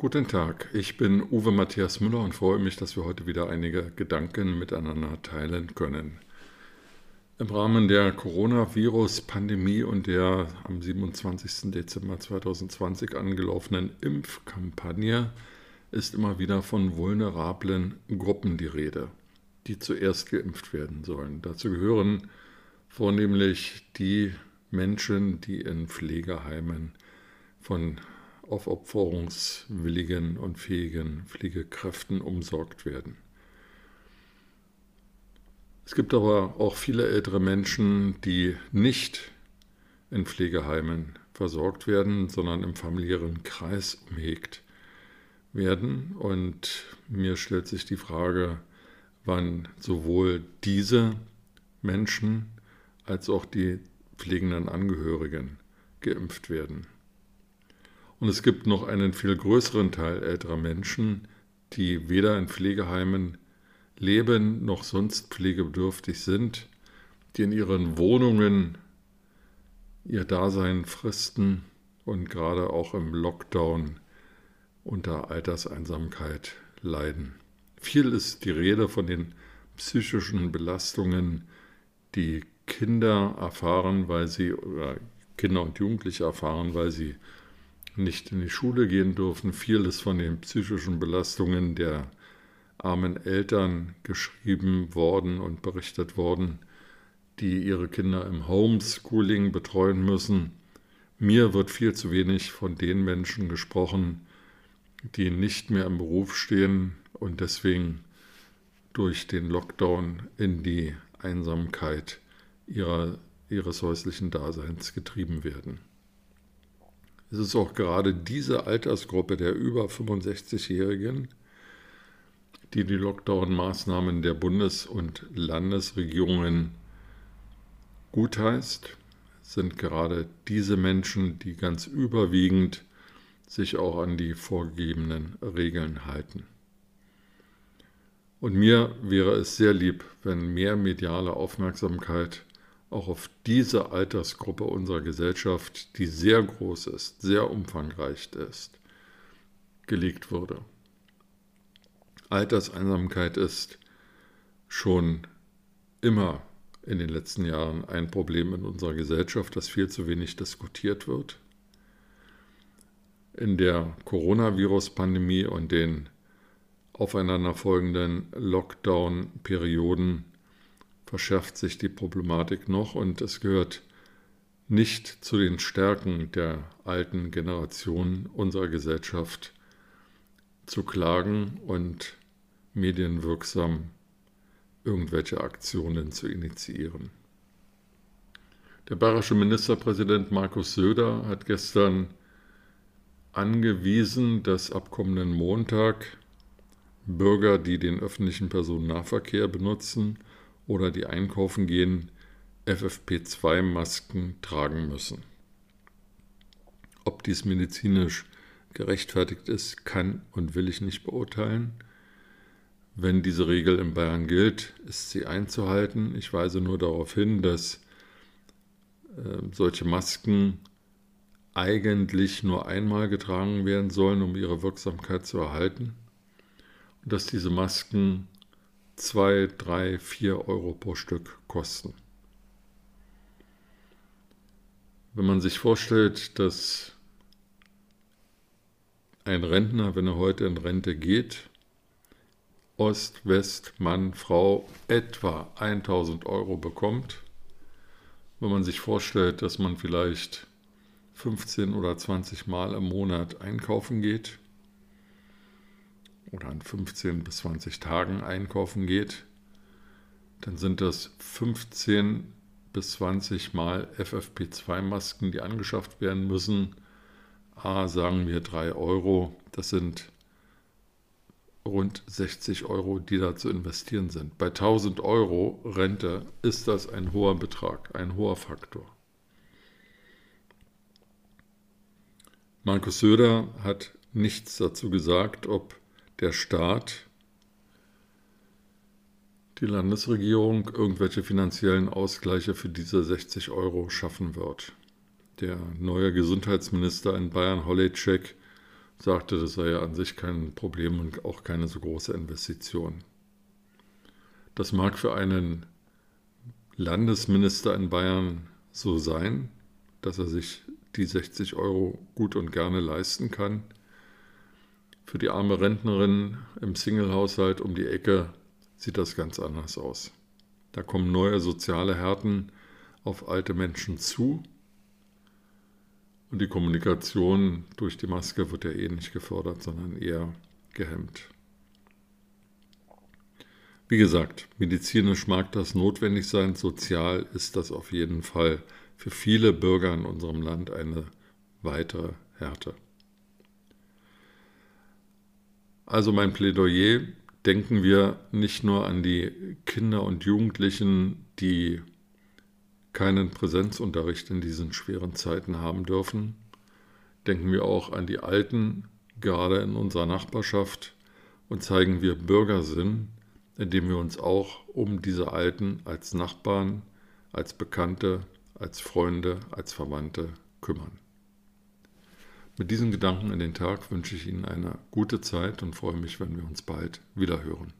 Guten Tag, ich bin Uwe Matthias Müller und freue mich, dass wir heute wieder einige Gedanken miteinander teilen können. Im Rahmen der Coronavirus-Pandemie und der am 27. Dezember 2020 angelaufenen Impfkampagne ist immer wieder von vulnerablen Gruppen die Rede, die zuerst geimpft werden sollen. Dazu gehören vornehmlich die Menschen, die in Pflegeheimen von aufopferungswilligen und fähigen Pflegekräften umsorgt werden. Es gibt aber auch viele ältere Menschen, die nicht in Pflegeheimen versorgt werden, sondern im familiären Kreis umhegt werden. Und mir stellt sich die Frage, wann sowohl diese Menschen als auch die pflegenden Angehörigen geimpft werden. Und es gibt noch einen viel größeren Teil älterer Menschen, die weder in Pflegeheimen leben noch sonst pflegebedürftig sind, die in ihren Wohnungen ihr Dasein fristen und gerade auch im Lockdown unter Alterseinsamkeit leiden. Viel ist die Rede von den psychischen Belastungen, die Kinder erfahren, weil sie, oder Kinder und Jugendliche erfahren, weil sie nicht in die Schule gehen dürfen. Vieles von den psychischen Belastungen der armen Eltern geschrieben worden und berichtet worden, die ihre Kinder im Homeschooling betreuen müssen. Mir wird viel zu wenig von den Menschen gesprochen, die nicht mehr im Beruf stehen und deswegen durch den Lockdown in die Einsamkeit ihrer, ihres häuslichen Daseins getrieben werden. Es ist auch gerade diese Altersgruppe der über 65-Jährigen, die die Lockdown-Maßnahmen der Bundes- und Landesregierungen gutheißt, sind gerade diese Menschen, die ganz überwiegend sich auch an die vorgegebenen Regeln halten. Und mir wäre es sehr lieb, wenn mehr mediale Aufmerksamkeit auch auf diese Altersgruppe unserer Gesellschaft, die sehr groß ist, sehr umfangreich ist, gelegt würde. Alterseinsamkeit ist schon immer in den letzten Jahren ein Problem in unserer Gesellschaft, das viel zu wenig diskutiert wird. In der Coronavirus-Pandemie und den aufeinanderfolgenden Lockdown-Perioden verschärft sich die Problematik noch und es gehört nicht zu den Stärken der alten Generation unserer Gesellschaft zu klagen und medienwirksam irgendwelche Aktionen zu initiieren. Der bayerische Ministerpräsident Markus Söder hat gestern angewiesen, dass ab kommenden Montag Bürger, die den öffentlichen Personennahverkehr benutzen, oder die einkaufen gehen, FFP2-Masken tragen müssen. Ob dies medizinisch gerechtfertigt ist, kann und will ich nicht beurteilen. Wenn diese Regel in Bayern gilt, ist sie einzuhalten. Ich weise nur darauf hin, dass äh, solche Masken eigentlich nur einmal getragen werden sollen, um ihre Wirksamkeit zu erhalten. Und dass diese Masken 2, 3, 4 Euro pro Stück kosten. Wenn man sich vorstellt, dass ein Rentner, wenn er heute in Rente geht, Ost, West, Mann, Frau etwa 1000 Euro bekommt, wenn man sich vorstellt, dass man vielleicht 15 oder 20 Mal im Monat einkaufen geht, oder an 15 bis 20 Tagen einkaufen geht, dann sind das 15 bis 20 Mal FFP2-Masken, die angeschafft werden müssen. A, sagen wir 3 Euro, das sind rund 60 Euro, die da zu investieren sind. Bei 1000 Euro Rente ist das ein hoher Betrag, ein hoher Faktor. Markus Söder hat nichts dazu gesagt, ob der Staat, die Landesregierung irgendwelche finanziellen Ausgleiche für diese 60 Euro schaffen wird. Der neue Gesundheitsminister in Bayern, Holleczek, sagte, das sei ja an sich kein Problem und auch keine so große Investition. Das mag für einen Landesminister in Bayern so sein, dass er sich die 60 Euro gut und gerne leisten kann. Für die arme Rentnerin im Singlehaushalt um die Ecke sieht das ganz anders aus. Da kommen neue soziale Härten auf alte Menschen zu und die Kommunikation durch die Maske wird ja eh nicht gefördert, sondern eher gehemmt. Wie gesagt, medizinisch mag das notwendig sein, sozial ist das auf jeden Fall für viele Bürger in unserem Land eine weitere Härte. Also mein Plädoyer, denken wir nicht nur an die Kinder und Jugendlichen, die keinen Präsenzunterricht in diesen schweren Zeiten haben dürfen. Denken wir auch an die Alten, gerade in unserer Nachbarschaft, und zeigen wir Bürgersinn, indem wir uns auch um diese Alten als Nachbarn, als Bekannte, als Freunde, als Verwandte kümmern. Mit diesen Gedanken in den Tag wünsche ich Ihnen eine gute Zeit und freue mich, wenn wir uns bald wieder hören.